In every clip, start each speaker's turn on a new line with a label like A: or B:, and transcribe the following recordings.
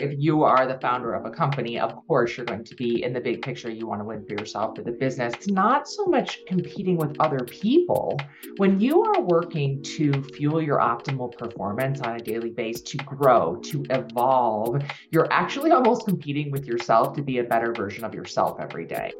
A: if you are the founder of a company, of course, you're going to be in the big picture. You want to win for yourself, for the business. It's not so much competing with other people. When you are working to fuel your optimal performance on a daily basis, to grow, to evolve, you're actually almost competing with yourself to be a better version of yourself every day.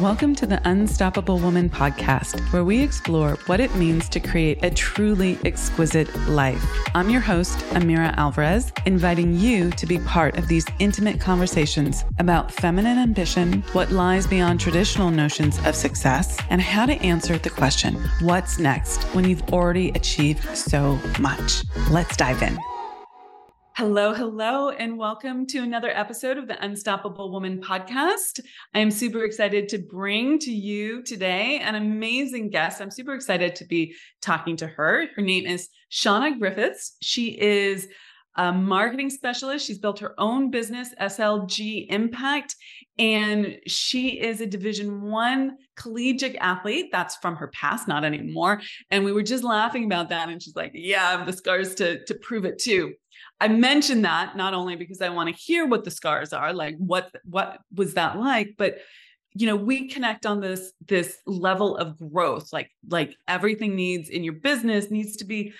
B: Welcome to the Unstoppable Woman podcast, where we explore what it means to create a truly exquisite life. I'm your host, Amira Alvarez, inviting you to be part of these intimate conversations about feminine ambition, what lies beyond traditional notions of success, and how to answer the question what's next when you've already achieved so much? Let's dive in. Hello, hello, and welcome to another episode of the Unstoppable Woman podcast. I am super excited to bring to you today an amazing guest. I'm super excited to be talking to her. Her name is Shauna Griffiths. She is a marketing specialist. She's built her own business, SLG Impact, and she is a Division One collegiate athlete. That's from her past, not anymore. And we were just laughing about that, and she's like, "Yeah, I have the scars to to prove it too." I mentioned that not only because I want to hear what the scars are, like what what was that like, but you know, we connect on this this level of growth. Like like everything needs in your business needs to be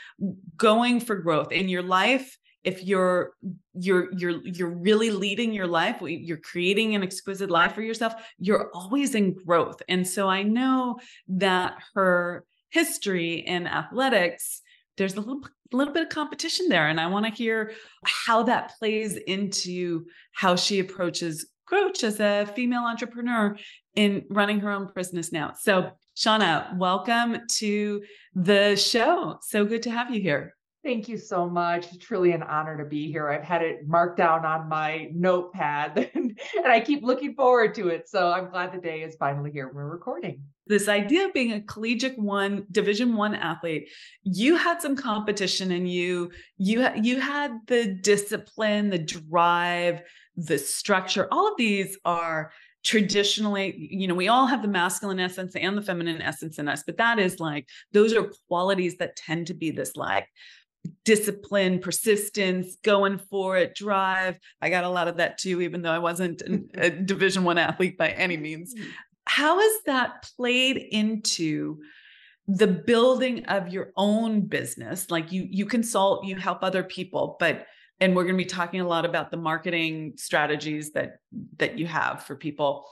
B: going for growth in your life. If you're you're you're you're really leading your life, you're creating an exquisite life for yourself, you're always in growth. And so I know that her history in athletics there's a little little bit of competition there and i want to hear how that plays into how she approaches growth as a female entrepreneur in running her own business now. So shauna welcome to the show. So good to have you here
A: Thank you so much. It's truly an honor to be here. I've had it marked down on my notepad and, I keep looking forward to it. So I'm glad the day is finally here. We're recording.
B: This idea of being a collegiate one, division one athlete, you had some competition and you you you had the discipline, the drive, the structure. All of these are traditionally you know we all have the masculine essence and the feminine essence in us but that is like those are qualities that tend to be this like discipline persistence going for it drive. I got a lot of that too even though i wasn't a division one athlete by any means. How has that played into the building of your own business? Like you you consult you help other people but and we're going to be talking a lot about the marketing strategies that that you have for people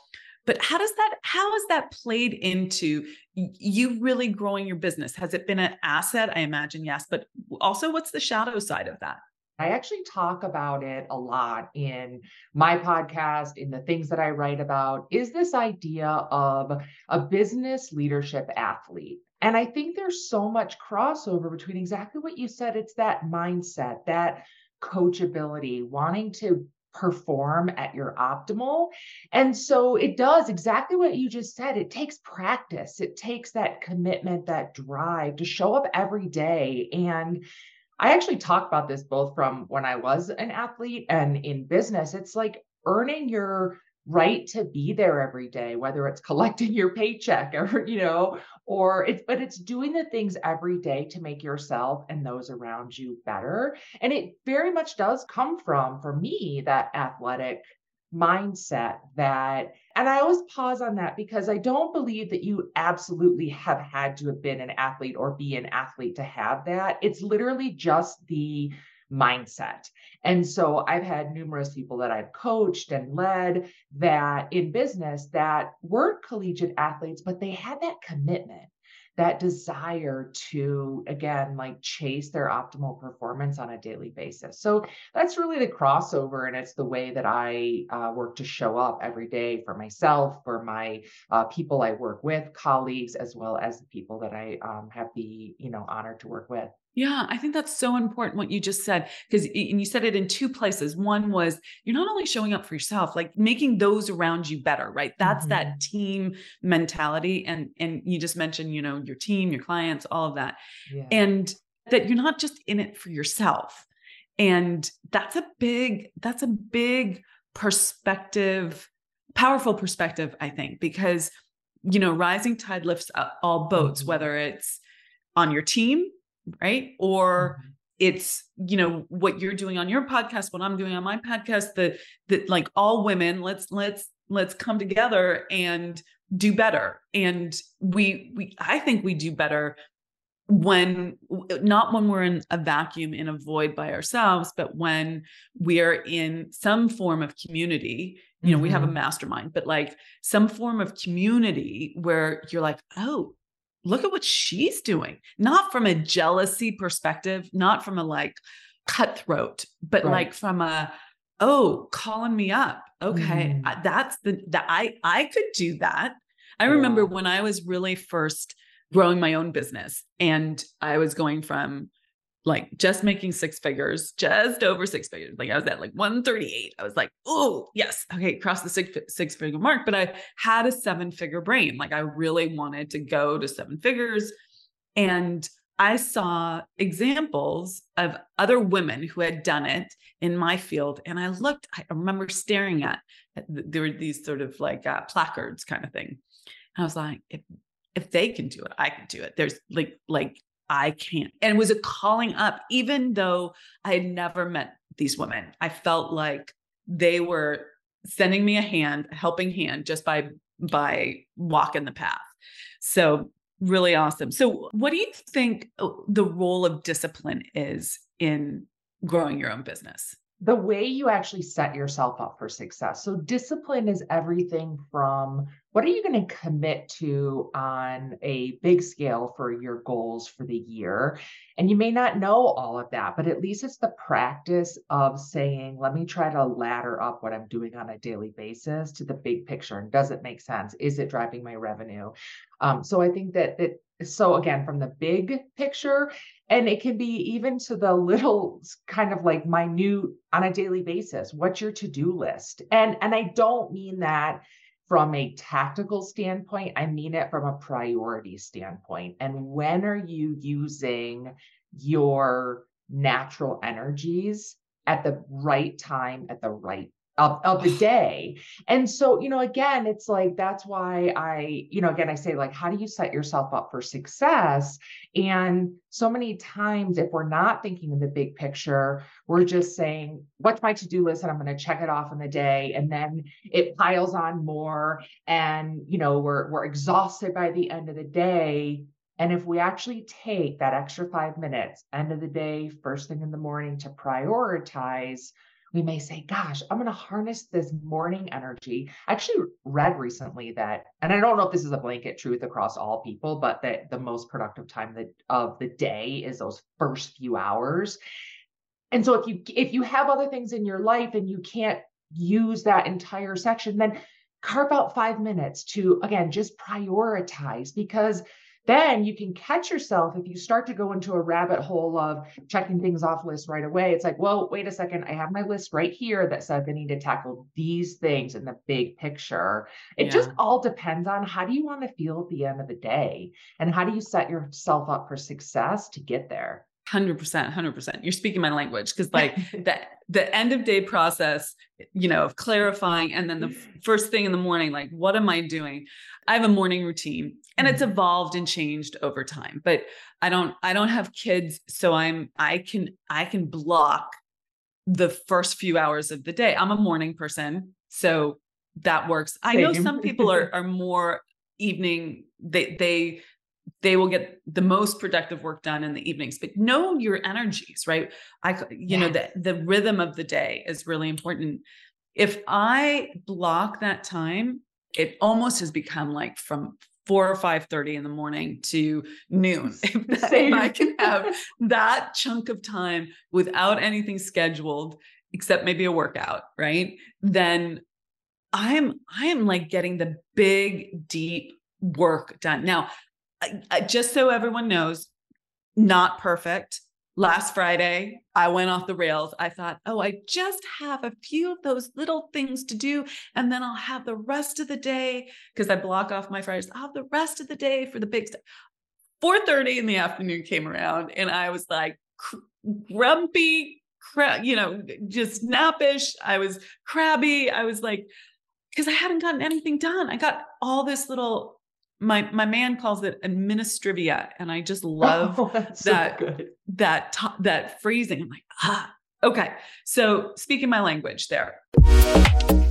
B: but how does that how has that played into you really growing your business has it been an asset i imagine yes but also what's the shadow side of that
A: I actually talk about it a lot in my podcast, in the things that I write about, is this idea of a business leadership athlete. And I think there's so much crossover between exactly what you said. It's that mindset, that coachability, wanting to perform at your optimal. And so it does exactly what you just said. It takes practice, it takes that commitment, that drive to show up every day. And I actually talk about this both from when I was an athlete and in business. It's like earning your right to be there every day whether it's collecting your paycheck or you know or it's but it's doing the things every day to make yourself and those around you better. And it very much does come from for me that athletic mindset that and I always pause on that because I don't believe that you absolutely have had to have been an athlete or be an athlete to have that. It's literally just the mindset. And so I've had numerous people that I've coached and led that in business that weren't collegiate athletes, but they had that commitment, that desire to, again, like chase their optimal performance on a daily basis. So that's really the crossover. And it's the way that I uh, work to show up every day for myself, for my uh, people I work with, colleagues, as well as the people that I um, have the, you know, honor to work with.
B: Yeah, I think that's so important what you just said because and you said it in two places. One was you're not only showing up for yourself, like making those around you better, right? That's mm-hmm. that team mentality and and you just mentioned, you know, your team, your clients, all of that. Yeah. And that you're not just in it for yourself. And that's a big that's a big perspective, powerful perspective, I think, because you know, rising tide lifts all boats, mm-hmm. whether it's on your team right? Or mm-hmm. it's you know what you're doing on your podcast what i'm doing on my podcast that that like all women let's let's let's come together and do better and we we i think we do better when not when we're in a vacuum in a void by ourselves but when we are in some form of community you know mm-hmm. we have a mm-hmm. mastermind but like some form of community where you're like oh look at what she's doing not from a jealousy perspective not from a like cutthroat but right. like from a oh calling me up okay mm. that's the that i i could do that i yeah. remember when i was really first growing my own business and I was going from like just making six figures, just over six figures. Like I was at like 138. I was like, oh, yes. Okay, cross the six, six figure mark. But I had a seven figure brain. Like I really wanted to go to seven figures. And I saw examples of other women who had done it in my field. And I looked, I remember staring at, there were these sort of like uh, placards kind of thing. I was like, if if they can do it, I can do it. There's like, like I can't. And it was a calling up, even though I had never met these women. I felt like they were sending me a hand, a helping hand just by by walking the path. So really awesome. So what do you think uh, the role of discipline is in growing your own business?
A: The way you actually set yourself up for success. So discipline is everything from what are you going to commit to on a big scale for your goals for the year? And you may not know all of that, but at least it's the practice of saying, let me try to ladder up what I'm doing on a daily basis to the big picture. And does it make sense? Is it driving my revenue? Um, so I think that that so again from the big picture and it can be even to the little kind of like minute on a daily basis what's your to-do list and and i don't mean that from a tactical standpoint, I mean it from a priority standpoint. And when are you using your natural energies at the right time, at the right of, of the day. And so, you know, again, it's like that's why I, you know, again, I say, like, how do you set yourself up for success? And so many times, if we're not thinking in the big picture, we're just saying, what's my to do list? And I'm going to check it off in the day. And then it piles on more. And, you know, we're, we're exhausted by the end of the day. And if we actually take that extra five minutes, end of the day, first thing in the morning to prioritize, we may say, gosh, I'm going to harness this morning energy. I actually read recently that, and I don't know if this is a blanket truth across all people, but that the most productive time of the day is those first few hours. And so if you if you have other things in your life and you can't use that entire section, then carve out five minutes to again just prioritize because then you can catch yourself if you start to go into a rabbit hole of checking things off list right away. It's like, well, wait a second, I have my list right here that says I need to tackle these things in the big picture. It yeah. just all depends on how do you want to feel at the end of the day and how do you set yourself up for success to get there.
B: 100% 100% you're speaking my language because like the the end of day process you know of clarifying and then the first thing in the morning like what am i doing? I have a morning routine and it's mm-hmm. evolved and changed over time but i don't i don't have kids so i'm i can i can block the first few hours of the day. I'm a morning person so that works. I know some people are are more evening they they they will get the most productive work done in the evenings but know your energies right? I you yes. know the the rhythm of the day is really important. If i block that time it almost has become like from 4 or 5 30 in the morning to noon if, that, if i can have that chunk of time without anything scheduled except maybe a workout right? Then i am i am like getting the big deep work done. Now just so everyone knows, not perfect. Last Friday, I went off the rails. I thought, oh, I just have a few of those little things to do, and then I'll have the rest of the day because I block off my Fridays. I'll have the rest of the day for the big stuff. 4:30 in the afternoon came around, and I was like grumpy, you know, just snappish. I was crabby. I was like, because I hadn't gotten anything done. I got all this little my my man calls it administrivia and i just love oh, that so that t- that phrasing. I'm like ah okay. So speaking my language there.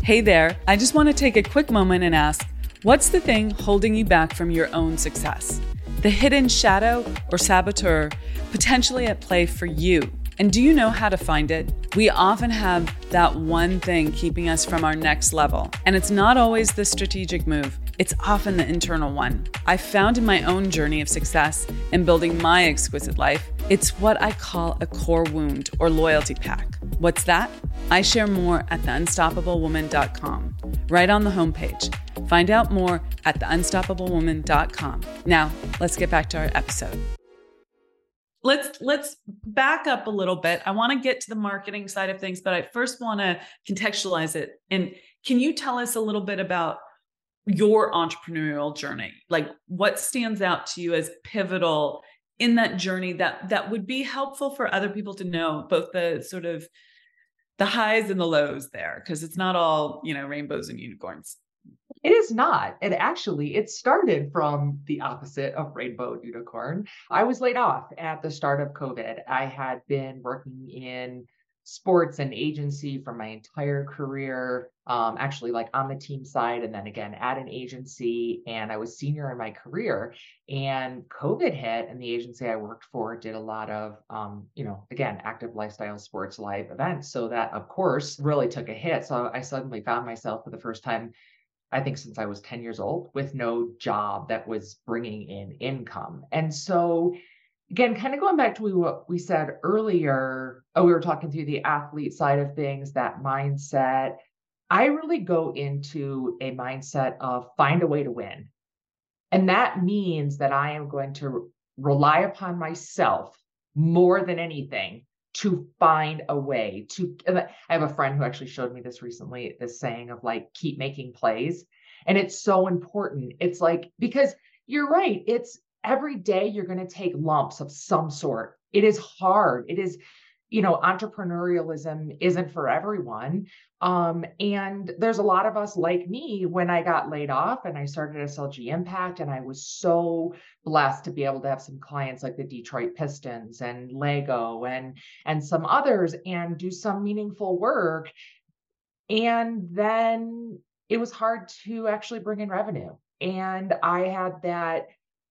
B: Hey there. I just want to take a quick moment and ask what's the thing holding you back from your own success? The hidden shadow or saboteur potentially at play for you and do you know how to find it? We often have that one thing keeping us from our next level. And it's not always the strategic move, it's often the internal one. I found in my own journey of success in building my exquisite life, it's what I call a core wound or loyalty pack. What's that? I share more at theunstoppablewoman.com, right on the homepage. Find out more at theunstoppablewoman.com. Now, let's get back to our episode let's let's back up a little bit. I want to get to the marketing side of things but i first want to contextualize it. And can you tell us a little bit about your entrepreneurial journey? Like what stands out to you as pivotal in that journey that that would be helpful for other people to know both the sort of the highs and the lows there? Because it's not all you know rainbows and unicorns
A: it is not. And actually, it started from the opposite of rainbow unicorn. I was laid off at the start of COVID. I had been working in sports and agency for my entire career, um, actually, like on the team side, and then again at an agency. And I was senior in my career. And COVID hit, and the agency I worked for did a lot of, um, you know, again, active lifestyle sports live events. So that, of course, really took a hit. So I suddenly found myself for the first time I think since I was 10 years old with no job that was bringing in income. And so, again, kind of going back to what we said earlier, oh, we were talking through the athlete side of things, that mindset. I really go into a mindset of find a way to win. And that means that I am going to rely upon myself more than anything to find a way to i have a friend who actually showed me this recently this saying of like keep making plays. And it's so important. It's like because you're right it's every day you're going to take lumps of some sort. It is hard. It is you know entrepreneurialism isn't for everyone. Um, and there's a lot of us like me when i got laid off and i started slg impact and i was so blessed to be able to have some clients like the detroit pistons and lego and and some others and do some meaningful work. And then it was hard to actually bring in revenue. And i had that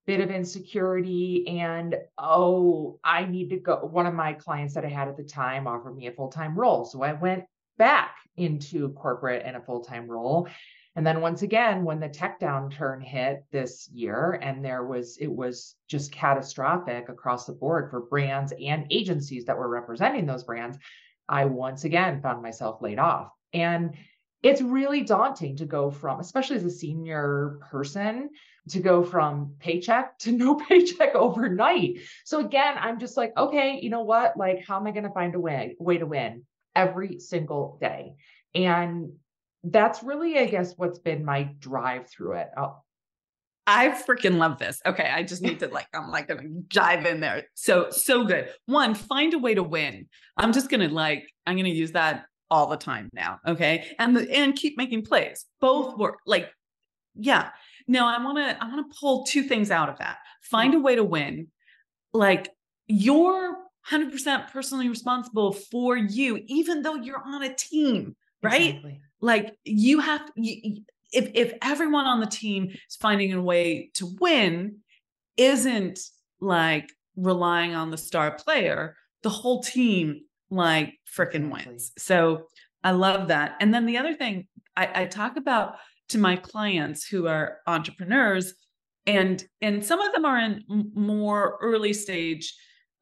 A: bit of insecurity and oh i need to go one of my clients that i had at the time offered me a full-time role. So i went back into corporate and a full-time role. And then once again when the tech downturn hit this year and there was it was just catastrophic across the board for brands and agencies that were representing those brands i once again found myself laid off. And it's really daunting to go from especially as a senior person to go from paycheck to no paycheck overnight. So again, I'm just like, okay, you know what? Like, how am I going to find a way way to win every single day? And that's really, I guess, what's been my drive through it. Oh.
B: I freaking love this. Okay, I just need to like, I'm like gonna dive in there. So, so good. One, find a way to win. I'm just gonna like, I'm gonna use that all the time now. Okay. And the and keep making plays. Both work. Like, yeah. No, I want to I want to pull two things out of that. Find mm. a way to win. Like you're 100% personally responsible for you even though you're on a team, right? Exactly. Like you have you, if if everyone on the team is finding a way to win isn't like relying on the star player, the whole team like freaking wins. So I love that. And then the other thing I, I talk about to my clients who are entrepreneurs and and some of them are in more early stage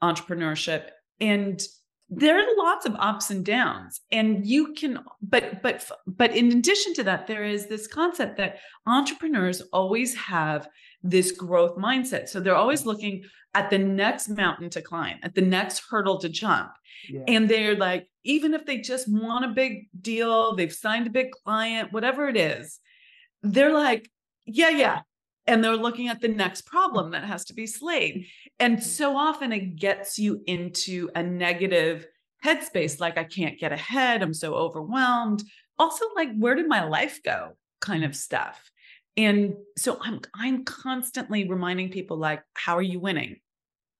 B: entrepreneurship and there are lots of ups and downs and you can but but but in addition to that there is this concept that entrepreneurs always have this growth mindset so they're always looking at the next mountain to climb at the next hurdle to jump yeah. and they're like even if they just want a big deal they've signed a big client whatever it is they're like, yeah, yeah. And they're looking at the next problem that has to be slayed. And so often it gets you into a negative headspace, like, I can't get ahead. I'm so overwhelmed. Also, like, where did my life go? kind of stuff. And so I'm I'm constantly reminding people like, how are you winning?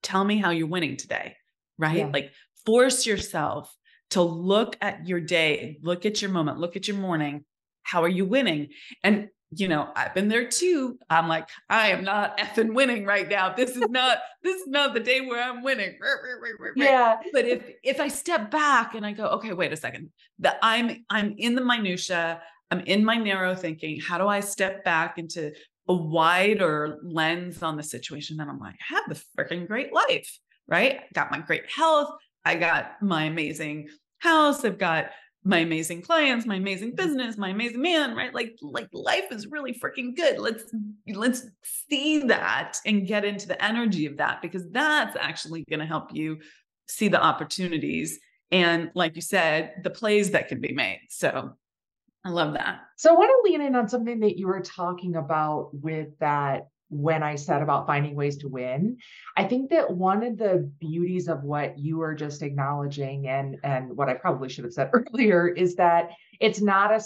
B: Tell me how you're winning today. Right? Yeah. Like force yourself to look at your day, look at your moment, look at your morning. How are you winning? And you know, I've been there too. I'm like, I am not effing winning right now. This is not, this is not the day where I'm winning.
A: Yeah.
B: But if if I step back and I go, okay, wait a second, that I'm I'm in the minutia, I'm in my narrow thinking. How do I step back into a wider lens on the situation? Then I'm like, I have the freaking great life, right? I got my great health. I got my amazing house. I've got my amazing clients, my amazing mm-hmm. business, my amazing man, right? Like like life is really freaking good. Let's let's see that and get into the energy of that because that's actually going to help you see the opportunities and like you said, the plays that can be made. So I love that.
A: So I want to lean in on something that you were talking about with that when I said about finding ways to win. I think that one of the beauties of what you were just acknowledging and and what I probably should have said earlier is that it's not a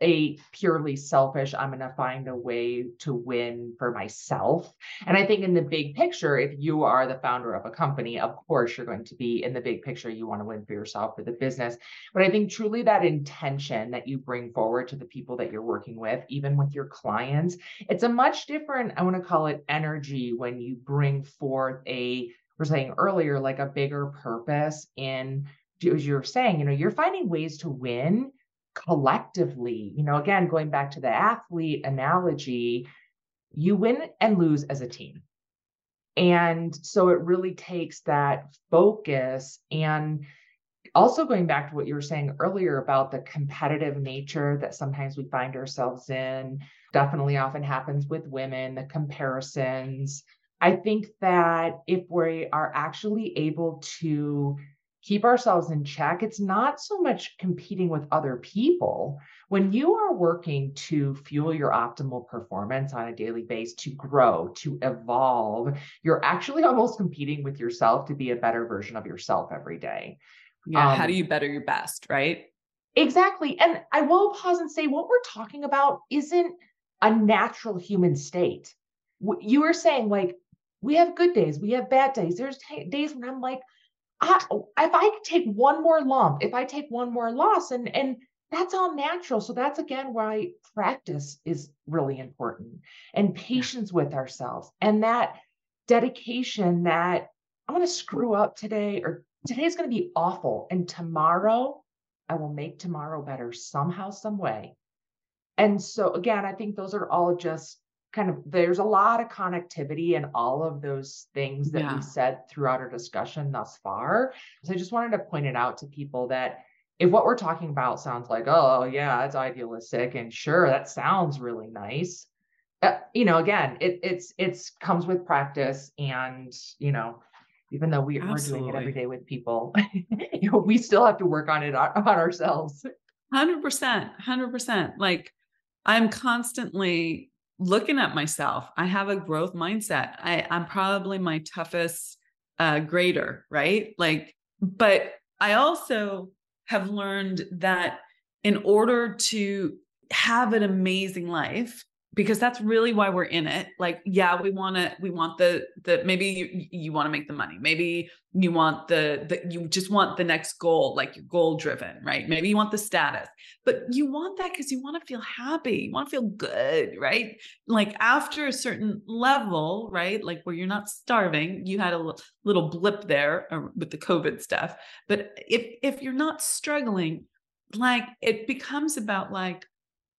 A: a purely selfish, I'm going to find a way to win for myself. And I think in the big picture, if you are the founder of a company, of course, you're going to be in the big picture, you want to win for yourself, for the business. But I think truly that intention that you bring forward to the people that you're working with, even with your clients, it's a much different, I want to call it energy when you bring forth a, we're saying earlier, like a bigger purpose in as you're saying, you know, you're finding ways to win collectively, you know, again, going back to the athlete analogy, you win and lose as a team. And so it really takes that focus and also going back to what you were saying earlier about the competitive nature that sometimes we find ourselves in, definitely often happens with women, the comparisons. I think that if we are actually able to keep ourselves in check. It's not so much competing with other people. When you are working to fuel your optimal performance on a daily basis, to grow, to evolve, you're actually almost competing with yourself to be a better version of yourself every day.
B: Yeah. Um, how do you better your best? Right.
A: Exactly. And I will pause and say what we're talking about isn't a natural human state. You were saying, like, we have good days, we have bad days. There's days when I'm like, I, if I take one more lump, if I take one more loss, and and that's all natural. So that's again why practice is really important and patience with ourselves and that dedication that I'm going to screw up today or today's going to be awful and tomorrow I will make tomorrow better somehow, some way. And so again, I think those are all just kind of there's a lot of connectivity and all of those things that yeah. we said throughout our discussion thus far. So I just wanted to point it out to people that if what we're talking about sounds like, oh yeah, it's idealistic, and sure, that sounds really nice. Uh, you know, again, it it's it's comes with practice, and you know, even though we, are doing it every day with people, you know, we still have to work on it on, on ourselves.
B: Hundred percent, hundred percent. Like I'm constantly looking at myself i have a growth mindset. I, i'm probably my toughest uh, grader right? Like but i also have learned that in order to have an amazing life because that's really why we're in it. Like yeah we want to we want the the maybe you you want to make the money. Maybe you want the the you just want the next goal like you're goal driven right? Maybe you want the status but you want that because you want to feel happy you want to feel good right? Like after a certain level right like where you're not starving you had a l- little blip there uh, with the covid stuff but if if you're not struggling like it becomes about like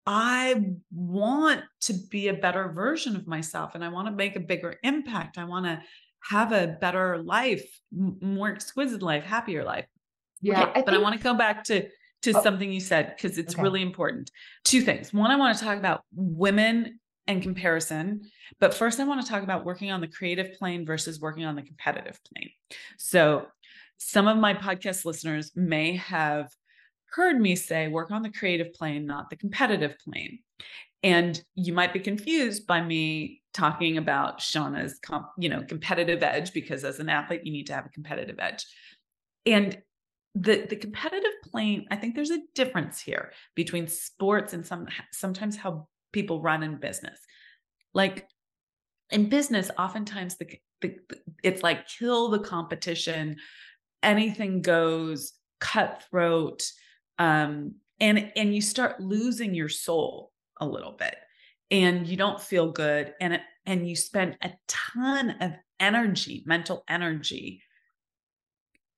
B: I want to be a better version of myself and I want to make a bigger impact. I want to have a better life, more exquisite life, happier life.
A: Yeah.
B: Okay, I but I want to go back to to oh, something you said because it's okay. really important. Two things. One, I want to talk about women and comparison. But first, I want to talk about working on the creative plane versus working on the competitive plane. So, some of my podcast listeners may have heard me say work on the creative plane, not the competitive plane. And you might be confused by me talking about Shauna's comp, you know, competitive edge because as an athlete, you need to have a competitive edge. And the the competitive plane, I think there's a difference here between sports and some sometimes how people run in business. Like in business, oftentimes the, the, the it's like kill the competition, anything goes, cutthroat, um, and and you start losing your soul a little bit, and you don't feel good, and and you spend a ton of energy, mental energy,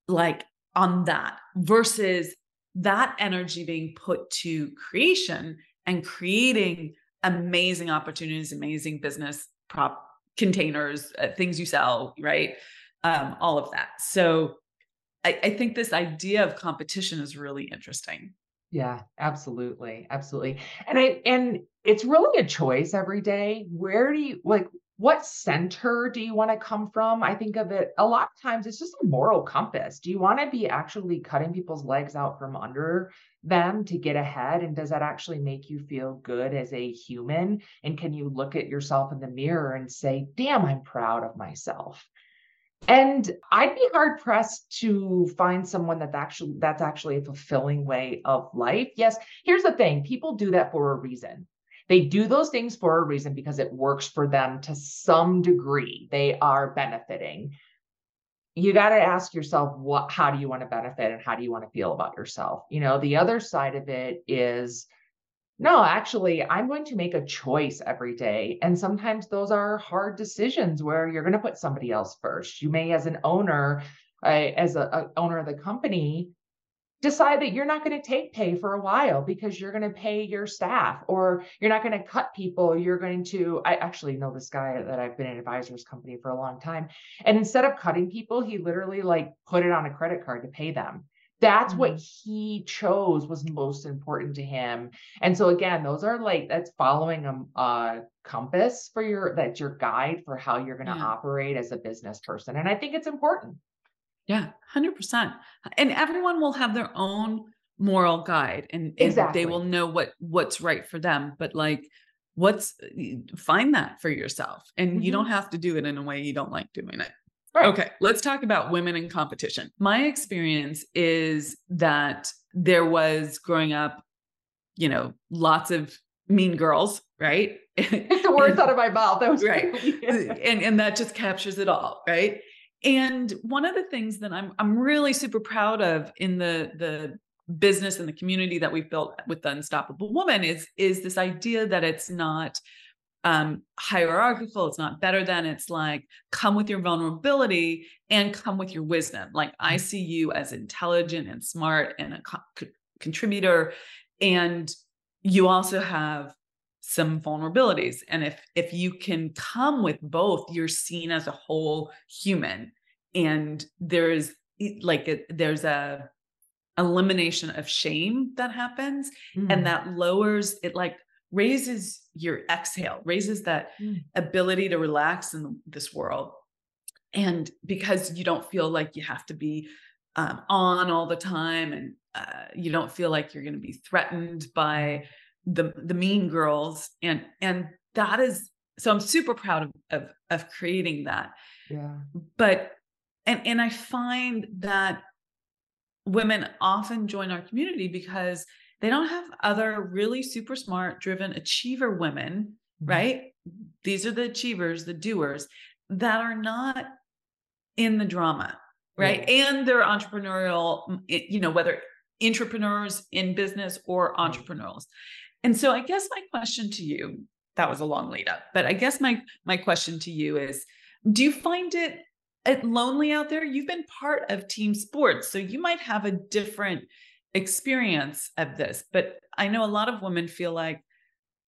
B: like on that versus that energy being put to creation and creating amazing opportunities, amazing business prop containers, uh, things you sell, right? Um, all of that. So I, I think this idea of competition is really interesting.
A: Yeah, absolutely. Absolutely. And I and it's really a choice every day. Where do you like what center do you want to come from? I think of it a lot of times it's just a moral compass. Do you want to be actually cutting people's legs out from under them to get ahead? And does that actually make you feel good as a human? And can you look at yourself in the mirror and say, damn, I'm proud of myself? And I'd be hard pressed to find someone that's actually that's actually a fulfilling way of life. Yes, here's the thing, people do that for a reason. They do those things for a reason because it works for them to some degree. They are benefiting. You got to ask yourself what how do you want to benefit and how do you want to feel about yourself? You know, the other side of it is no, actually, I'm going to make a choice every day. And sometimes those are hard decisions where you're going to put somebody else first. You may, as an owner, uh, as a, a owner of the company, decide that you're not going to take pay for a while because you're going to pay your staff or you're not going to cut people you're going to i actually know this guy that i've been in advisor's company for a long time and instead of cutting people he literally like put it on a credit card to pay them that's mm-hmm. what he chose was most important to him and so again those are like that's following a, a compass for your that's your guide for how you're going to yeah. operate as a business person and i think it's important
B: yeah, 100%. And everyone will have their own moral guide and, and exactly. they will know what what's right for them, but like what's find that for yourself and mm-hmm. you don't have to do it in a way you don't like doing it. Right. Okay, let's talk about women in competition. My experience is that there was growing up, you know, lots of mean girls, right?
A: the words out of my mouth. That was
B: right. and and that just captures it all, right? And one of the things that I'm I'm really super proud of in the the business and the community that we've built with the Unstoppable Woman is is this idea that it's not um, hierarchical. It's not better than. It's like come with your vulnerability and come with your wisdom. Like I mm. see you as intelligent and smart and a co- contributor, and you also have some vulnerabilities and if if you can come with both you're seen as a whole human and there's like a, there's a elimination of shame that happens mm. and that lowers it like raises your exhale raises that mm. ability to relax in this world. And because you don't feel like you have to be um, on all the time and uh, you don't feel like you're going to be threatened by the the mean girls and and that is so i'm super proud of of, of creating that.
A: Yeah.
B: But and and i find that women often join our community because they don't have other really super smart driven achiever women mm-hmm. right these are the achievers the doers that are not in the drama right yeah. and they're entrepreneurial you know whether entrepreneurs in business or entrepreneurs and so I guess my question to you, that was a long lead up, but I guess my my question to you is do you find it it lonely out there? You've been part of team sports, so you might have a different experience of this, but I know a lot of women feel like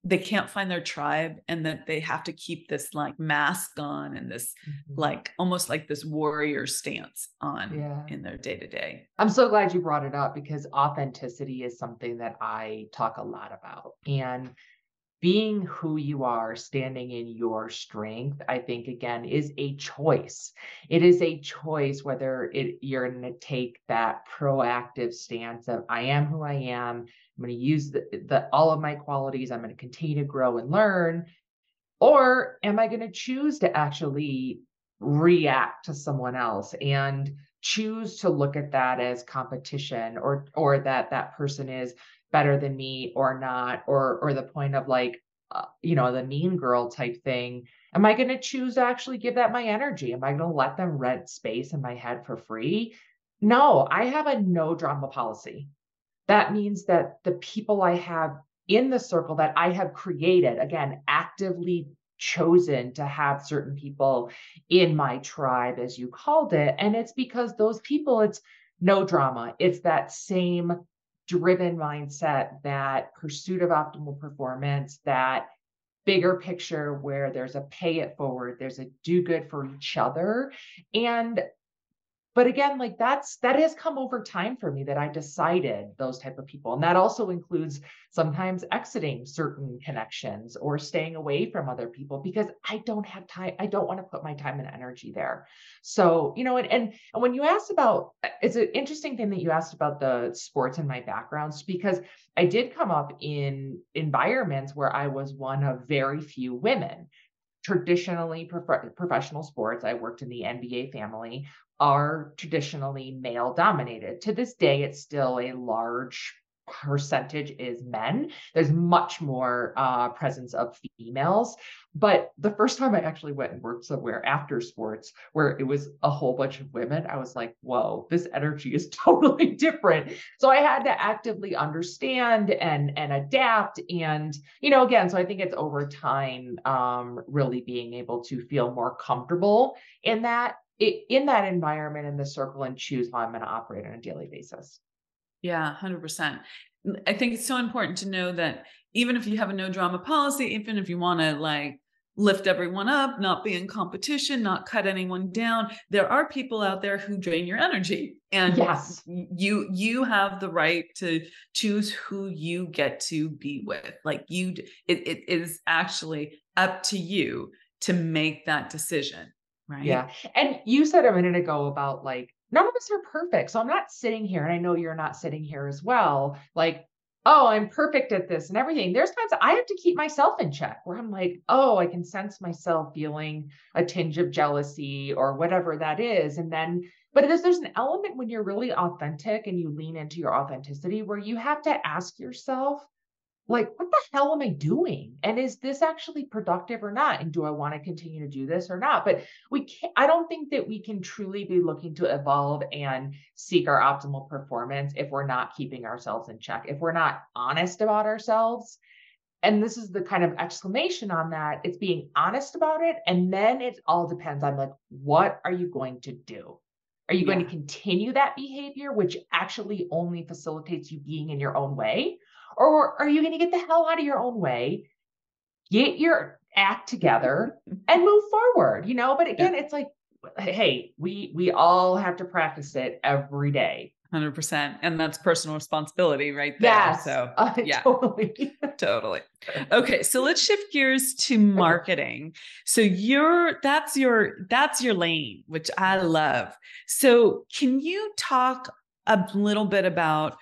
B: they can't find their tribe and that they have to keep this like mask on and this mm-hmm. like almost like this warrior stance on yeah. in their day to day.
A: I'm so glad you brought it up because authenticity is something that I talk a lot about. And being who you are, standing in your strength, I think again is a choice. It is a choice whether it, you're going to take that proactive stance of I am who I am. I'm going to use the, the all of my qualities. I'm going to continue to grow and learn, or am I going to choose to actually react to someone else and choose to look at that as competition or or that that person is better than me or not or or the point of like uh, you know, the mean girl type thing, am I going to choose to actually give that my energy? Am I going to let them rent space in my head for free? No, I have a no drama policy. That means that the people I have in the circle that I have created, again, actively chosen to have certain people in my tribe, as you called it. And it's because those people, it's no drama. It's that same driven mindset, that pursuit of optimal performance, that bigger picture where there's a pay it forward, there's a do good for each other. And but again like that's that has come over time for me that i decided those type of people. And that also includes sometimes exiting certain connections or staying away from other people because i don't have time i don't want to put my time and energy there. So you know and and, and when you asked about it's an interesting thing that you asked about the sports and my backgrounds because i did come up in environments where i was one of very few women traditionally prof- professional sports. I worked in the NBA family are traditionally male dominated. To this day, it's still a large percentage is men. There's much more uh, presence of females. But the first time I actually went and worked somewhere after sports where it was a whole bunch of women, I was like, whoa, this energy is totally different. So I had to actively understand and and adapt. And, you know, again, so I think it's over time um, really being able to feel more comfortable in that in that environment in the circle and choose how I'm going to operate on a daily basis.
B: Yeah, 100%. I think it's so important to know that even if you have a no drama policy, even if you want to like lift everyone up, not be in competition, not cut anyone down, there are people out there who drain your energy. And
A: yes,
B: you you have the right to choose who you get to be with. Like you it, it is actually up to you to make that decision Right.
A: Yeah. And you said a minute ago about like, none of us are perfect. So I'm not sitting here, and I know you're not sitting here as well. Like, oh, I'm perfect at this and everything. There's times I have to keep myself in check where I'm like, oh, I can sense myself feeling a tinge of jealousy or whatever that is. And then, but there's, there's an element when you're really authentic and you lean into your authenticity where you have to ask yourself, like what the hell am i doing? And is this actually productive or not? And do i want to continue to do this or not? But we can't i don't think that we can truly be looking to evolve and seek our optimal performance if we're not keeping ourselves in check if we're not honest about ourselves. And this is the kind of exclamation on that it's being honest about it and then it all depends on like what are you going to do? Are you yeah. going to continue that behavior which actually only facilitates you being in your own way or are you going to get the hell out of your own way, get your act together and move forward, you know? But again, yeah. it's like, hey, we we all have to practice it every day.
B: 100% and that's personal responsibility right there.
A: Yes,
B: so
A: uh, yeah. totally.
B: Totally. Okay so let's shift gears to marketing. So you're that's your that's your lane which i love. So can you talk a little bit about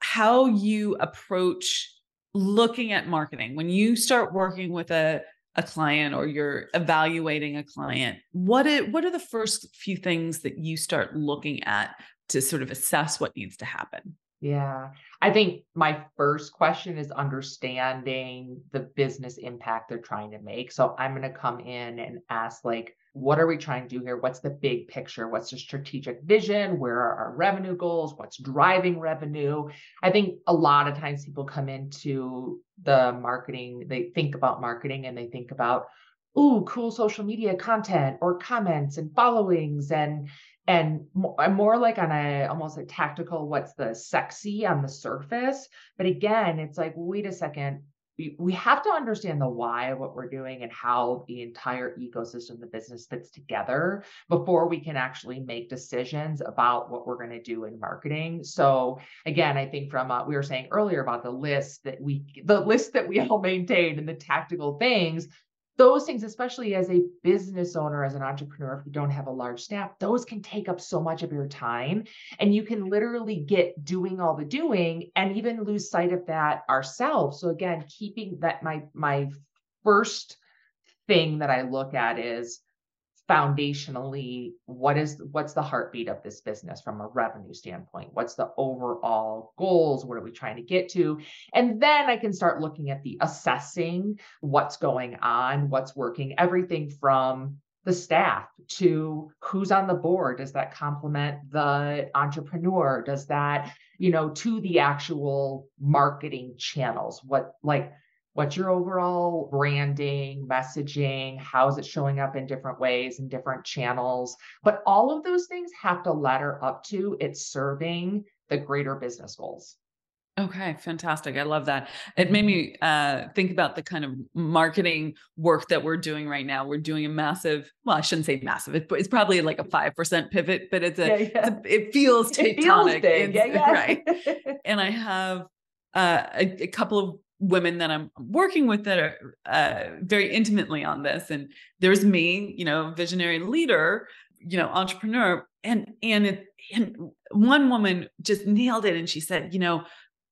B: how you approach looking at marketing. When you start working with a a client or you're evaluating a client what it, what are the first few things that you start looking at to sort of assess what needs to happen
A: yeah. I think my first question is understanding the business impact they're trying to make. So I'm going to come in and ask, like, what are we trying to do here? What's the big picture? What's the strategic vision? Where are our revenue goals? What's driving revenue? I think a lot of times people come into the marketing, they think about marketing and they think about, ooh, cool social media content or comments and followings and and I'm more like on a almost a tactical what's the sexy on the surface but again it's like wait a second we, we have to understand the why of what we're doing and how the entire ecosystem the business fits together before we can actually make decisions about what we're going to do in marketing. So again i think from uh, we were saying earlier about the list that we the list that we all maintain and the tactical things those things, especially as a business owner, as an entrepreneur, if you don't have a large staff, those can take up so much of your time. And you can literally get doing all the doing and even lose sight of that ourselves. So again, keeping that my my first thing that I look at is foundationally what is what's the heartbeat of this business from a revenue standpoint? What's the overall goals? What are we trying to get to? And then i can start looking at the assessing what's going on what's working everything from the staff to who's on the board. Does that complement the entrepreneur? Does that you know to the actual marketing channels? What like what's your overall branding, messaging, how's it showing up in different ways in different channels. But all of those things have to ladder up to it's serving the greater business goals.
B: Okay, fantastic. I love that. It made me uh, think about the kind of marketing work that we're doing right now. We're doing a massive, well, I shouldn't say massive. it's probably like a 5% pivot, but it's a, yeah, yeah. It's a it feels tectonic. It feels big. Yeah, yeah. Right. and I have uh, a, a, couple of women that I'm working with that are uh, very intimately on this. And there's me, you know, visionary leader, you know, entrepreneur, and and it, and one woman just nailed it, and she said, you know.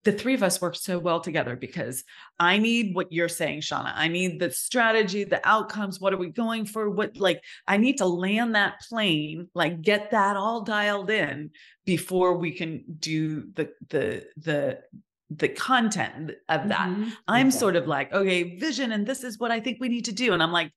B: The three of us work so well together because I need what you're saying, Shauna. I need the strategy, the outcomes. What are we going for? What, like, I need to land that plane, like, get that all dialed in before we can do the the the the content of that. Mm-hmm. I'm okay. sort of like, okay, vision, and this is what I think we need to do. And I'm like,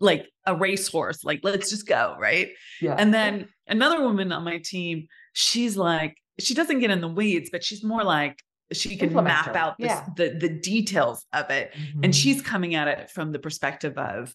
B: like a racehorse, like, let's just go. Right. Yeah. And then another woman on my team, she's like, she doesn't get in the weeds, but she's more like, she can map out this, yeah. the the details of it mm-hmm. and she's coming at it from the perspective of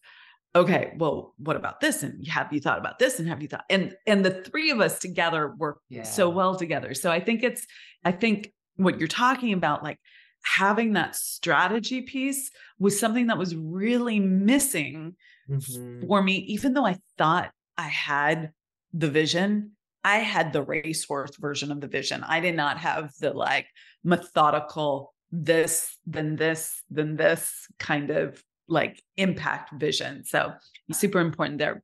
B: okay well what about this and have you thought about this and have you thought and and the three of us together work yeah. so well together so i think it's i think what you're talking about, like having that strategy piece was something that was really missing mm-hmm. for me, even though I thought I had the vision. I had the racehorse version of the vision. I did not have the like methodical this, then this, then this kind of like impact vision. So super important there.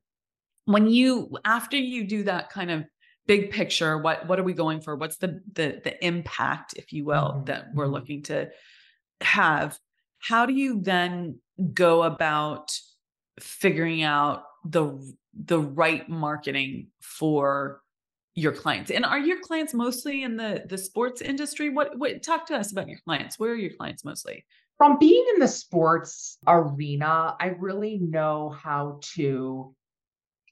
B: When you, after you do that kind of big picture what what are we going for? What's the the the impact if you will mm-hmm. that we're mm-hmm. looking to have? How do you then go about figuring out the the right marketing for your clients? And are your clients mostly in the the sports industry? What what talk to us about your clients. Where are your clients mostly?
A: From being in the sports arena i really know how to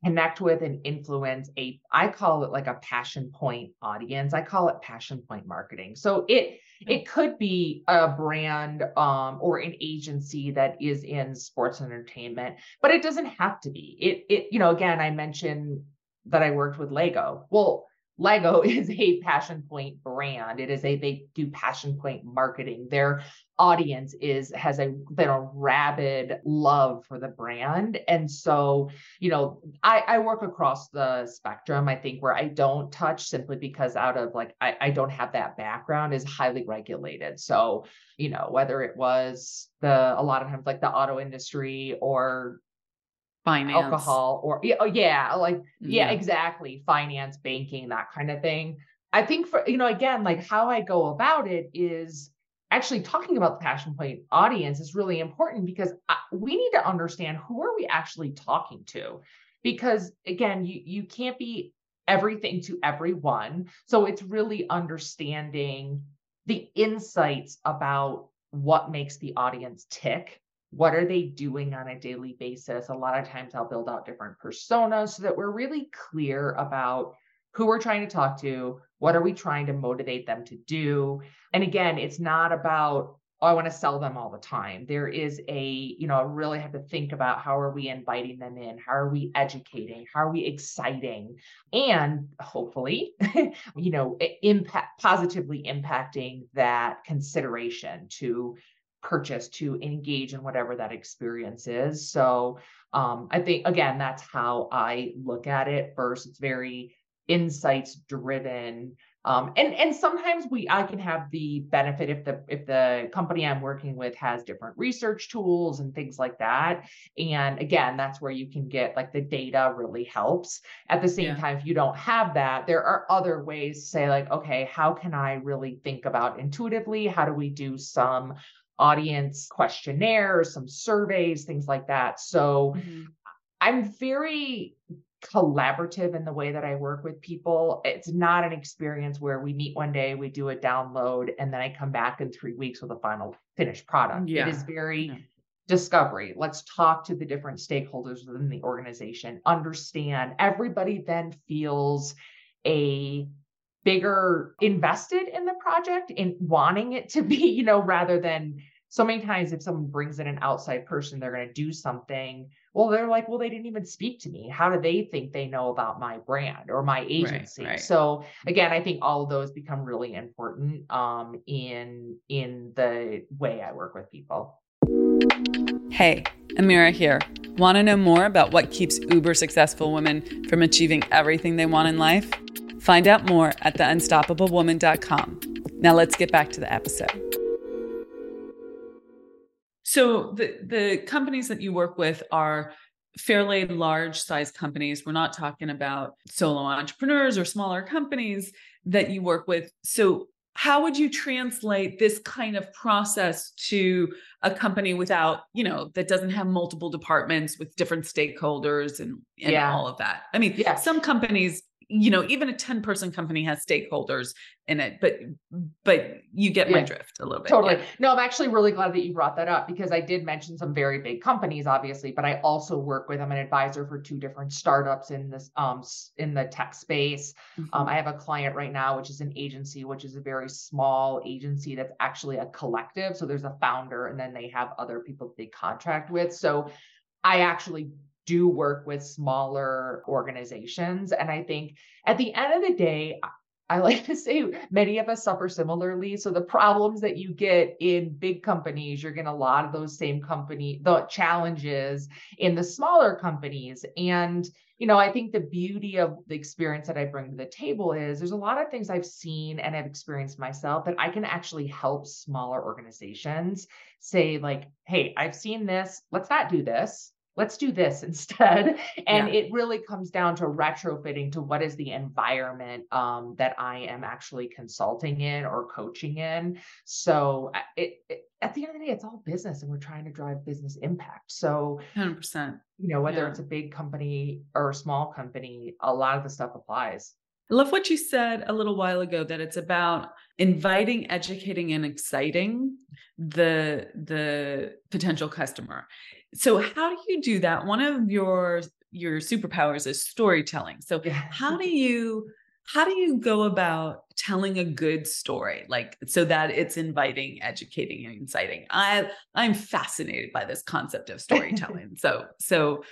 A: connect with and influence a i call it like a passion point audience. I call it passion point marketing. So it it could be a brand um, or an agency that is in sports entertainment but it doesn't have to be. It it you know again i mentioned that i worked with lego. Well Lego is a passion point brand. It is a they do passion point marketing. Their audience is has a been a rabid love for the brand. And so, you know, I, I work across the spectrum. I think where I don't touch simply because out of like I, I don't have that background is highly regulated. So, you know, whether it was the a lot of times like the auto industry or
B: finance.
A: Alcohol or yeah, oh, yeah like yeah, yeah exactly finance banking that kind of thing. I think for you know again like how i go about it is actually talking about the passion point audience is really important because I, we need to understand who are we actually talking to? Because again you you can't be everything to everyone so it's really understanding the insights about what makes the audience tick what are they doing on a daily basis? A lot of times I'll build out different personas so that we're really clear about who we're trying to talk to, what are we trying to motivate them to do. And again, it's not about oh, I want to sell them all the time. There is a, you know, I really have to think about how are we inviting them in? How are we educating? How are we exciting? And hopefully, you know, impact positively impacting that consideration to purchase to engage in whatever that experience is. So um, I think again, that's how I look at it. First, it's very insights driven. Um, and and sometimes we I can have the benefit if the if the company I'm working with has different research tools and things like that. And again, that's where you can get like the data really helps. At the same yeah. time, if you don't have that, there are other ways to say like, okay, how can I really think about intuitively? How do we do some audience questionnaires, some surveys, things like that. So mm-hmm. I'm very collaborative in the way that I work with people. It's not an experience where we meet one day, we do a download, and then I come back in three weeks with a final finished product. Yeah. It is very yeah. discovery. Let's talk to the different stakeholders within the organization, understand. Everybody then feels a bigger invested in the project in wanting it to be, you know, rather than so many times if someone brings in an outside person, they're going to do something. Well, they're like, well, they didn't even speak to me. How do they think they know about my brand or my agency? Right, right. So again, I think all of those become really important um, in in the way I work with people.
B: Hey, Amira here. Want to know more about what keeps uber successful women from achieving everything they want in life? Find out more at theunstoppablewoman.com. Now let's get back to the episode. So the the companies that you work with are fairly large size companies. We're not talking about solo entrepreneurs or smaller companies that you work with. So how would you translate this kind of process to a company without, you know, that doesn't have multiple departments with different stakeholders and, and yeah. all of that? I mean, yeah. some companies you know even a 10 person company has stakeholders in it but but you get my drift a little bit
A: totally yeah. no i'm actually really glad that you brought that up because i did mention some very big companies obviously but i also work with i'm an advisor for two different startups in this um in the tech space um, mm-hmm. um, i have a client right now which is an agency which is a very small agency that's actually a collective so there's a founder and then they have other people they contract with so I actually do work with smaller organizations. And I think at the end of the day, I like to say many of us suffer similarly. So the problems that you get in big companies, you're getting a lot of those same company, the challenges in the smaller companies. And, you know, I think the beauty of the experience that I bring to the table is there's a lot of things I've seen and I've experienced myself that I can actually help smaller organizations say, like, hey, I've seen this, let's not do this let's do this instead. And yeah. it really comes down to retrofitting to what is the environment um, that i am actually consulting in or coaching in. So it, it, at the end of the day it's all business and we're trying to drive business impact. So
B: 100%
A: you know whether yeah. it's a big company or a small company a lot of the stuff applies
B: I love what you said a little while ago that it's about inviting, educating, and exciting the the potential customer. So how do you do that? One of your your superpowers is storytelling. So yeah. how do you how do you go about telling a good story like so that it's inviting educating and inciting i i'm fascinated by this concept of storytelling so so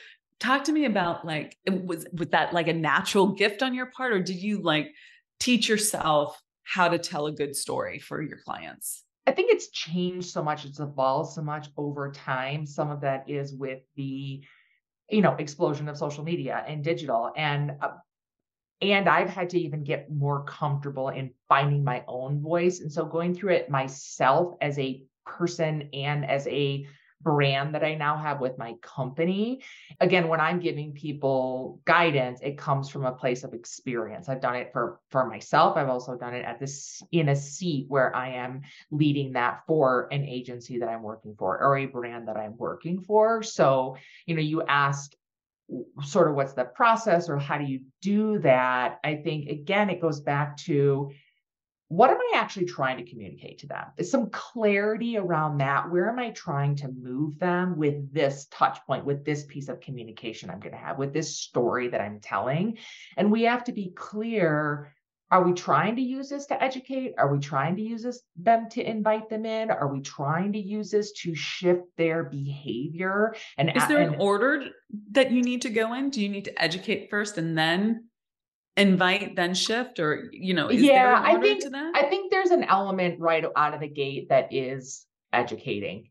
B: talk to me about like was was that like a natural gift on your part or did you like teach yourself how to tell a good story for your clients?
A: I think it's changed so much it's evolved so much over time. Some of that is with the you know explosion of social media and digital and uh, and i've had to even get more comfortable in finding my own voice and so going through it myself as a person and as a brand that I now have with my company. Again, when I'm giving people guidance, it comes from a place of experience. I've done it for for myself. I've also done it at this in a seat where I am leading that for an agency that I'm working for or a brand that I'm working for. So, you know, you asked sort of what's the process or how do you do that? I think again it goes back to what am I actually trying to communicate to them? Is some clarity around that. Where am I trying to move them with this touch point, with this piece of communication I'm going to have, with this story that I'm telling? And we have to be clear. Are we trying to use this to educate? Are we trying to use this them to invite them in? Are we trying to use this to shift their behavior?
B: And is there and, an order that you need to go in? Do you need to educate first and then invite then shift or you know
A: yeah i think i think there's an element right out of the gate that is educating.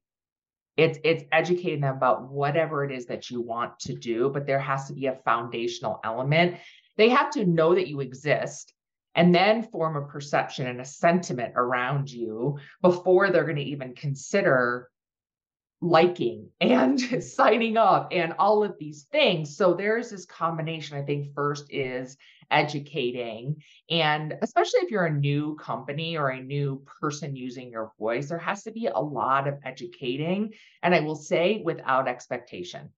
A: It's it's educating them about whatever it is that you want to do but there has to be a foundational element. They have to know that you exist and then form a perception and a sentiment around you before they're going to even consider liking and mm-hmm. signing up and all of these things. So there's this combination. I think first is educating. And especially if you're a new company or a new person using your voice, there has to be a lot of educating. And I will say without expectation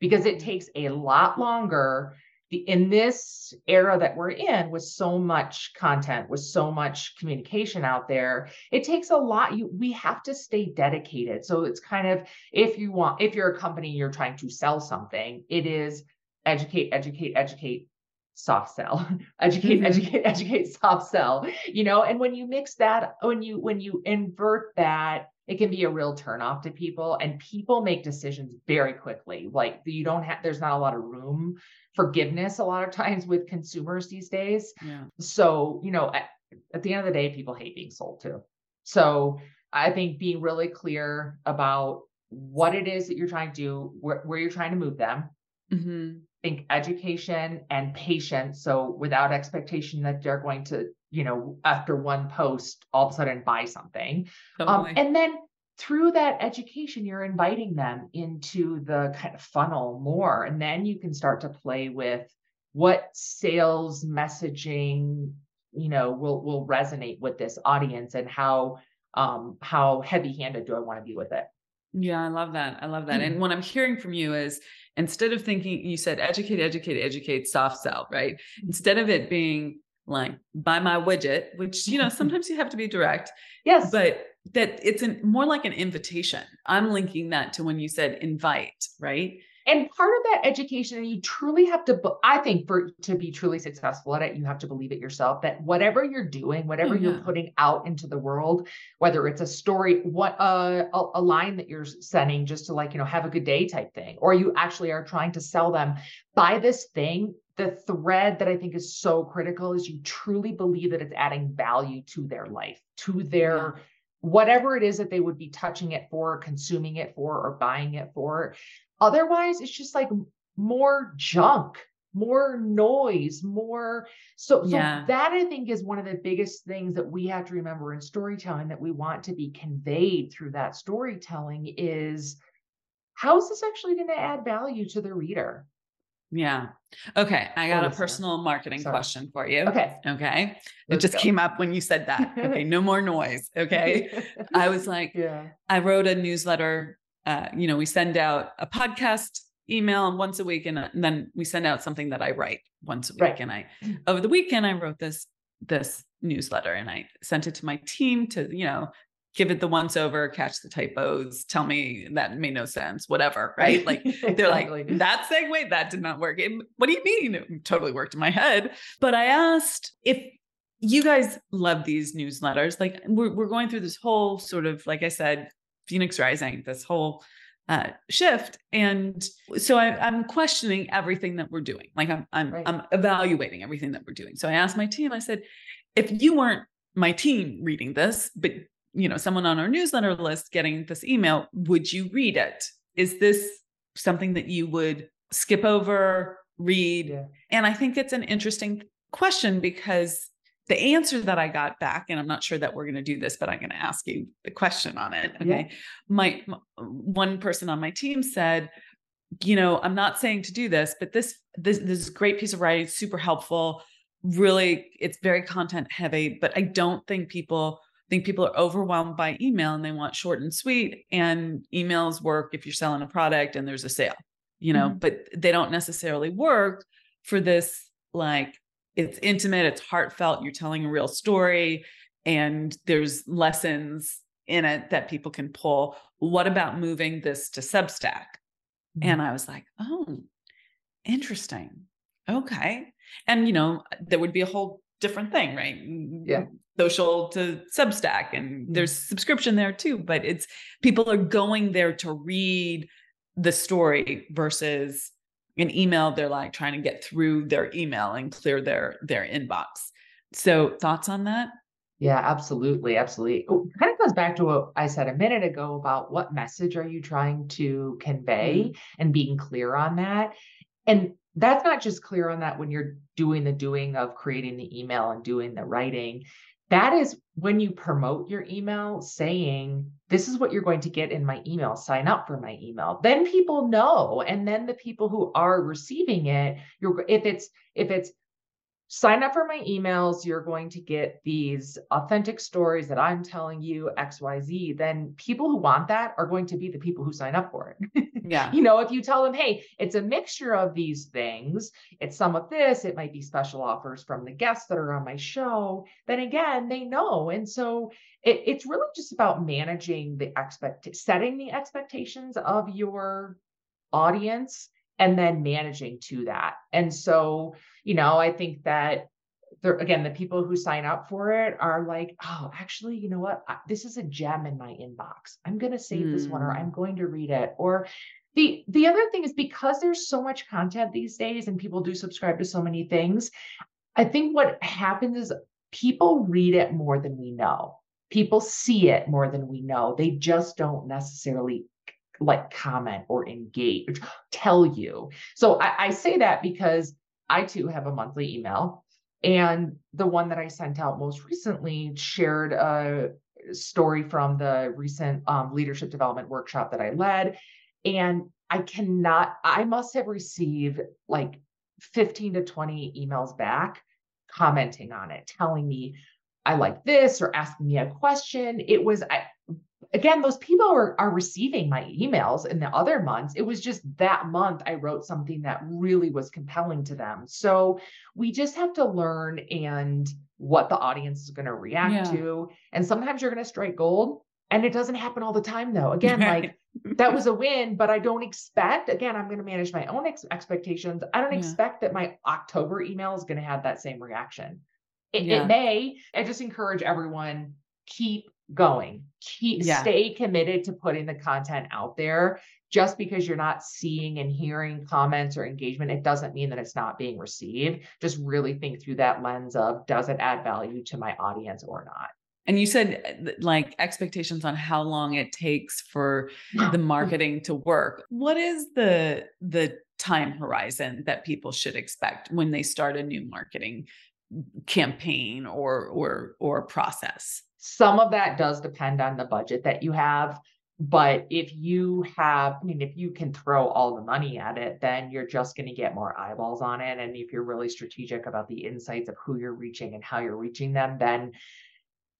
A: because it mm-hmm. takes a lot longer in this era that we're in with so much content with so much communication out there it takes a lot you we have to stay dedicated. So it's kind of if you want if you're a company you're trying to sell something it is educate educate educate soft sell. Educate mm-hmm. educate educate soft sell you know? And when you mix that when you when you invert that it can be a real turnoff to people and people make decisions very quickly like you don't have there's not a lot of room forgiveness a lot of times with consumers these days yeah. so you know at, at the end of the day people hate being sold to so i think being really clear about what it is that you're trying to do where, where you're trying to move them mm-hmm. Think education and patience so without expectation that they're going to you know, after one post, all of a sudden buy something. Um, totally. Um, and then through that education, you're inviting them into the kind of funnel more. And then you can start to play with what sales messaging, you know, will will resonate with this audience and how um how heavy-handed do I want to be with it.
B: Yeah, I love that. I love that. Mm-hmm. And what I'm hearing from you is instead of thinking, you said educate, educate, educate, soft sell, right? Instead of it being like buy my widget, which, you know, sometimes you have to be direct.
A: Yes.
B: But that it's an, more like an invitation. I'm linking that to when you said invite, right?
A: And part of that education, you truly have to, I think for to be truly successful at it, you have to believe it yourself that whatever you're doing, whatever yeah. you're putting out into the world, whether it's a story, what uh, a, a line that you're sending just to like, you know, have a good day type thing, or you actually are trying to sell them, buy this thing the thread that I think is so critical is you truly believe that it's adding value to their life, to their yeah. whatever it is that they would be touching it for, consuming it for, or buying it for. Otherwise, it's just like more junk, more noise, more. So, yeah. so that I think is one of the biggest things that we have to remember in storytelling that we want to be conveyed through that storytelling is how is this actually going to add value to the reader?
B: Yeah. Okay. I got a personal marketing Sorry. question for you.
A: Okay.
B: Okay. Let's it just go. came up when you said that. Okay. no more noise. Okay. I was like, yeah. I wrote a newsletter. Uh, you know, we send out a podcast email once a week and, uh, and, then we send out something that I write once a week. Right. And I, over the weekend, I wrote this, this newsletter and I sent it to my team to, you know, give it the once over, catch the typos, tell me that made no sense, whatever, right? Like they're like, that segue, that did not work. It, what do you mean? It totally worked in my head. But I asked if you guys love these newsletters. Like we're, we're going through this whole sort of, like I said, Phoenix Rising, this whole uh, shift. And so I, am questioning everything that we're doing. Like I'm, I'm, right. I'm evaluating everything that we're doing. So I asked my team, I said, if you weren't my team reading this, but you know someone on our newsletter list getting this email would you read it is this something that you would skip over read yeah. and i think it's an interesting question because the answer that i got back and i'm not sure that we're going to do this but i'm going to ask you the question on it okay yeah. my one person on my team said you know i'm not saying to do this but this this this great piece of writing super helpful really it's very content heavy but i don't think people think people are overwhelmed by email and they want short and sweet and emails work if you're selling a product and there's a sale you know mm-hmm. but they don't necessarily work for this like it's intimate it's heartfelt you're telling a real story and there's lessons in it that people can pull. What about moving this to substack? Mm-hmm. and i was like oh interesting. Okay. And you know there would be a whole different thing right?
A: Yeah.
B: Social to Substack and mm. there's subscription there too, but it's people are going there to read the story versus an email they're like trying to get through their email and clear their their inbox. So thoughts on that?
A: Yeah, absolutely, absolutely. It kind of goes back to what I said a minute ago about what message are you trying to convey mm and being clear on that. And that's not just clear on that when you're doing the doing of creating the email and doing the writing that is when you promote your email saying this is what you're going to get in my email sign up for my email then people know and then the people who are receiving it you're if it's if it's sign up for my emails, you're going to get these authentic stories that I'm telling you XYZ, then people who want that are going to be the people who sign up for it.
B: Yeah.
A: you know, if you tell them, hey, it's a mixture of these things, it's some of this, it might be special offers from the guests that are on my show, then again, they know. And so it, it's really just about managing the expect setting the expectations of your audience and then managing to that. And so, you know, I think that there, again, the people who sign up for it are like, oh, actually, you know what? This is a gem in my inbox. I'm going to save mm. this one or I'm hmm. going to read it. Or the the other thing is because there's so much content these days and people do subscribe to so many things, I think what happens is people read it more than we know. People see it more than we know. They just don't necessarily like comment or engage, tell you. So I, I say that because I too have a monthly email. And the one that I sent out most recently shared a story from the recent um, leadership development workshop that I led. And I cannot, I must have received like 15 to 20 emails back commenting on it, telling me I like this or asking me a question. It was, I, again, those people are, are receiving my emails in the other months. It was just that month I wrote something that really was compelling to them. So we just have to learn and what the audience is going to react yeah. to. And sometimes you're going to strike gold. And it doesn't happen all the time, though. Again, like that was a win, but I don't expect, again, I'm going to manage my own ex- expectations. I don't yeah. expect that my October email is going to have that same reaction. It, yeah. it may. I just encourage everyone keep going. Keep yeah. stay committed to putting the content out there. Just because you're not seeing and hearing comments or engagement, it doesn't mean that it's not being received. Just really think through that lens of does it add value to my audience or not?
B: And you said uh, like expectations on how long it takes for the marketing to work. What is the the time horizon that people should expect when they start a new marketing campaign or or or process?
A: Some of that does depend on the budget that you have. But if you have, I mean, if you can throw all the money at it, then you're just going to get more eyeballs on it. And if you're really strategic about the insights of who you're reaching and how you're reaching them, then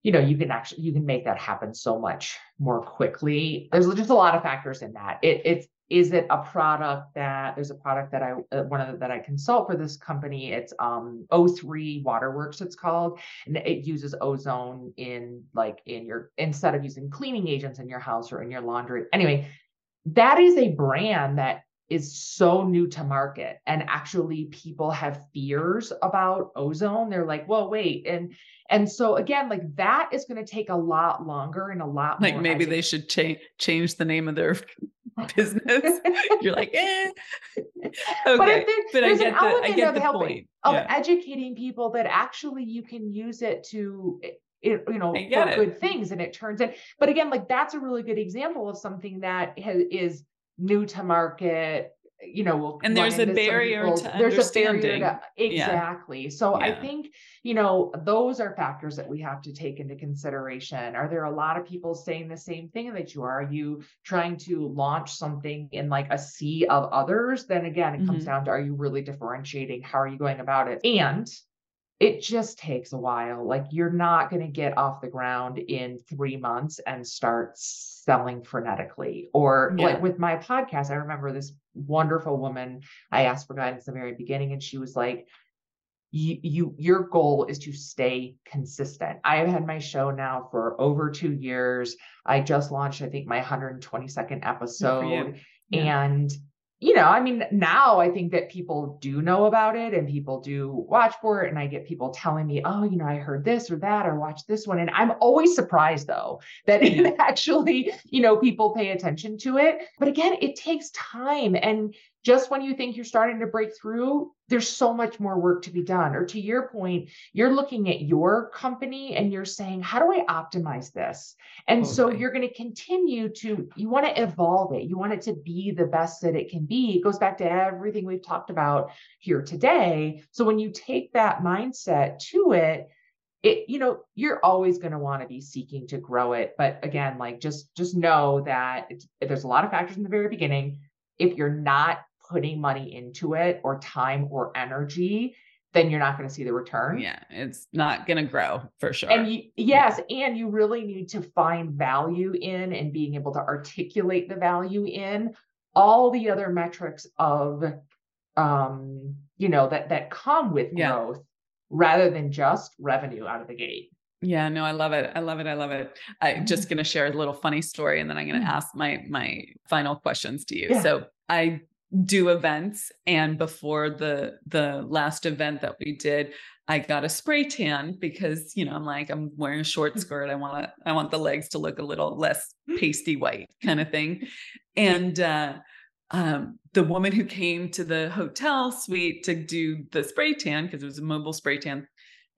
A: you know you can actually you can make that happen so much more quickly there's just a lot of factors in that it, it's is it a product that there's a product that I uh, one of the, that I consult for this company it's um O3 Waterworks it's called and it uses ozone in like in your instead of using cleaning agents in your house or in your laundry. Anyway that is a brand that is so new to market and actually people have fears about ozone. They're like well wait and and so again like that is going to take a lot longer and a lot
B: like maybe they should change change the name of their business you're like eh. okay
A: but, there, but I get the, I get the helping, point of yeah. educating people that actually you can use it to it, you know for it. good things and it turns in but again like that's a really good example of something that has, is new to market you know
B: and there's a barrier to there's a barrier to,
A: exactly yeah. so yeah. i think you know those are factors that we have to take into consideration. Are there a lot of people saying the same thing that you are? Are you trying to launch something in like a sea of others? Then again it mm-hmm. comes down to are you really differentiating? How are you going about it? And it just takes a while. Like you're not going to get off the ground in three months and start selling frenetically. Or yeah. like with my podcast, I remember this wonderful woman. I asked for guidance in the very beginning, and she was like, you, you your goal is to stay consistent. I have had my show now for over two years. I just launched, I think, my 122nd episode. Yeah. And you know, I mean, now I think that people do know about it and people do watch for it. And I get people telling me, oh, you know, I heard this or that or watched this one. And I'm always surprised though that it actually, you know, people pay attention to it. But again, it takes time. And just when you think you're starting to break through, there's so much more work to be done. Or to your point, you're looking at your company and you're saying, how do I optimize this? And so you're going to continue to, you want to evolve it. You want it to be the best that it can be. It goes back to everything we've talked about here today. So when you take that mindset to it, it you know you're always going to want to be seeking to grow it but again like just just know that there's a lot of factors in the very beginning if you're not putting money into it or time or energy, then you're not going to see the return.
B: Yeah, it's not going to grow for sure.
A: And you, yes, yeah. and you really need to find value in and being able to articulate the value in all the other metrics of um you know that that come with yeah. growth rather than just revenue out of the gate.
B: Yeah, no, I love it. I love it. I love it. I'm just going to share a little funny story and then I'm going to mm. ask my my final questions to you. Yeah. So, I do events. And before the the last event that we did i got a spray tan because you know i'm like i'm wearing a short skirt. I want to i want the legs to look a little less pasty white kind of thing. And uh um, the woman who came to the hotel suite to do the spray tan because it was a mobile spray tan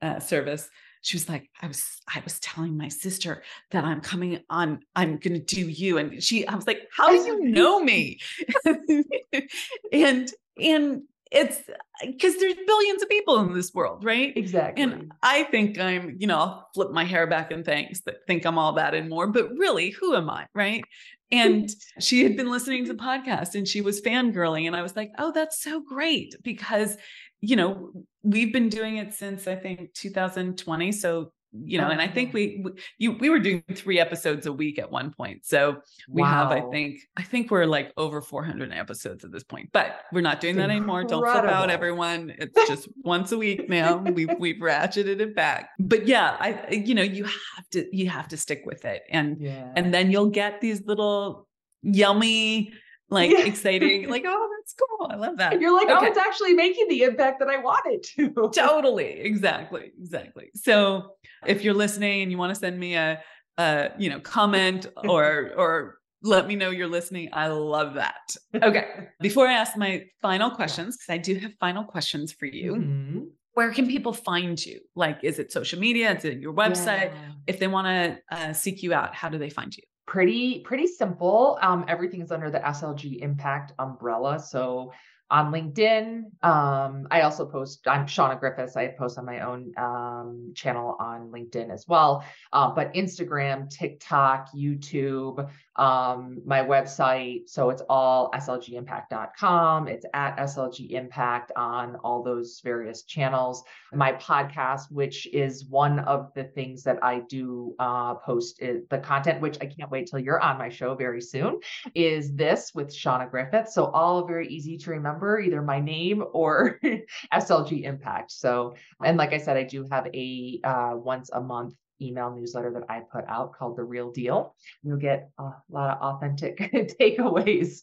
B: uh, service she was like i was i was telling my sister that i'm coming on i'm going to do you and she i was like how do you know me and and it's because there's billions of people in this world, right?
A: Exactly.
B: And I think I'm, you know, I'll flip my hair back and thanks that think I'm all that and more, but really, who am I? Right. And she had been listening to the podcast and she was fangirling. And I was like, oh, that's so great because you know, we've been doing it since I think 2020. So, you know, oh, and I think we, we you we were doing three episodes a week at one point. So we wow. have, I think, I think we're like over 400 episodes at this point, but we're not doing that anymore. Don't flip out everyone. It's just once a week now. We've we've ratcheted it back. But yeah, I you know, you have to you have to stick with it. And yeah. and then you'll get these little yummy like yeah. exciting, like, oh, that's cool. I love that.
A: And you're like, oh, okay. oh, it's actually making the impact that I wanted to.
B: totally. Exactly. Exactly. So if you're listening and you want to send me a, a you know, comment or, or, let me know you're listening. I love that. Okay. Before I ask my final questions, because I do have final questions for you. Mm-hmm where can people find you? Like, is it social media? Is it your website? Yeah. If they want to uh, seek you out, how do they find you?
A: Pretty pretty simple. Um, everything is under the SLG Impact umbrella. So on LinkedIn. Um, I also post, I'm Shauna Griffiths. I post on my own um, channel on LinkedIn as well. Uh, but Instagram, TikTok, YouTube, um, my website. So it's all slgimpact.com. It's at SLG Impact on all those various channels. My podcast, which is one of the things that I do uh, post the content, which I can't wait till you're on my show very soon, is this with Shauna Griffiths. So all very easy to remember remember either my name or SLG Impact. So, and like I said, I do have a uh, once a month email newsletter that I put out called The Real Deal. You'll get a lot of authentic takeaways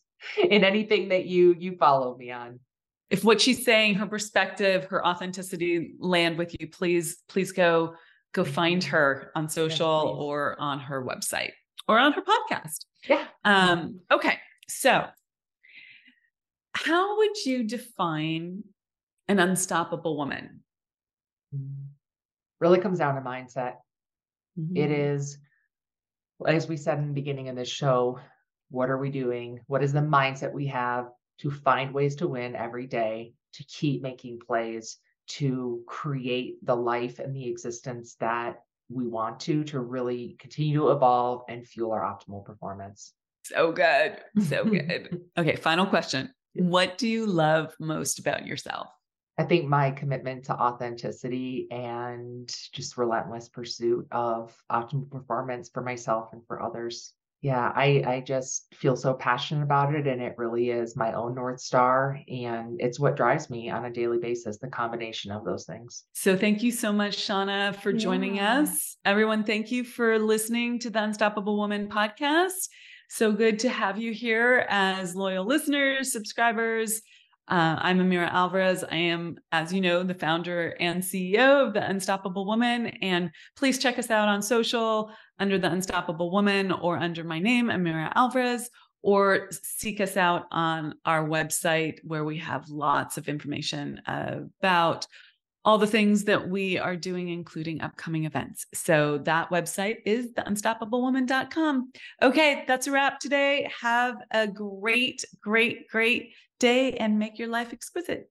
A: in anything that you you follow me on.
B: If what she's saying, her perspective, her authenticity land with you, please, please go go find her on social yes, or on her website or on her podcast.
A: Yeah.
B: Um, okay. So how would you define an unstoppable woman?
A: Really comes down to mindset. Mm-hmm. It is, as we said in the beginning of this show, what are we doing? What is the mindset we have to find ways to win every day, to keep making plays, to create the life and the existence that we want to, to really continue to evolve and fuel our optimal performance?
B: So good. So good. okay, final question. What do you love most about yourself?
A: I think my commitment to authenticity and just relentless pursuit of optimal performance for myself and for others. Yeah, I, I just feel so passionate about it. And it really is my own North Star. And it's what drives me on a daily basis, the combination of those things.
B: So thank you so much, Shauna, for joining yeah. us. Everyone, thank you for listening to the Unstoppable Woman podcast. So good to have you here as loyal listeners, subscribers. Uh, I'm Amira Alvarez. I am, as you know, the founder and CEO of The Unstoppable Woman. And please check us out on social under The Unstoppable Woman or under my name, Amira Alvarez, or seek us out on our website where we have lots of information about all the things that we are doing, including upcoming events. So that website is theunstoppablewoman.com. Okay, that's a wrap today. Have a great, great, great day and make your life exquisite.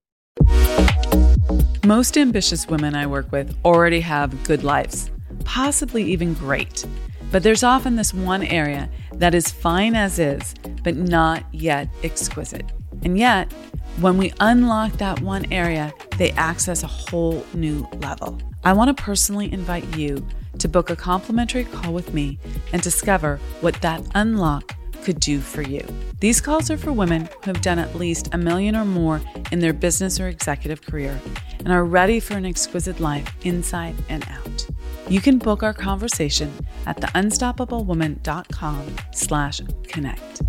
B: Most ambitious women I work with already have good lives, possibly even great. But there's often this one area that is fine as is, but not yet exquisite. And yet, when we unlock that one area, they access a whole new level. I want to personally invite you to book a complimentary call with me and discover what that unlock could do for you. These calls are for women who have done at least a million or more in their business or executive career and are ready for an exquisite life inside and out. You can book our conversation at theunstoppablewoman.com slash connect.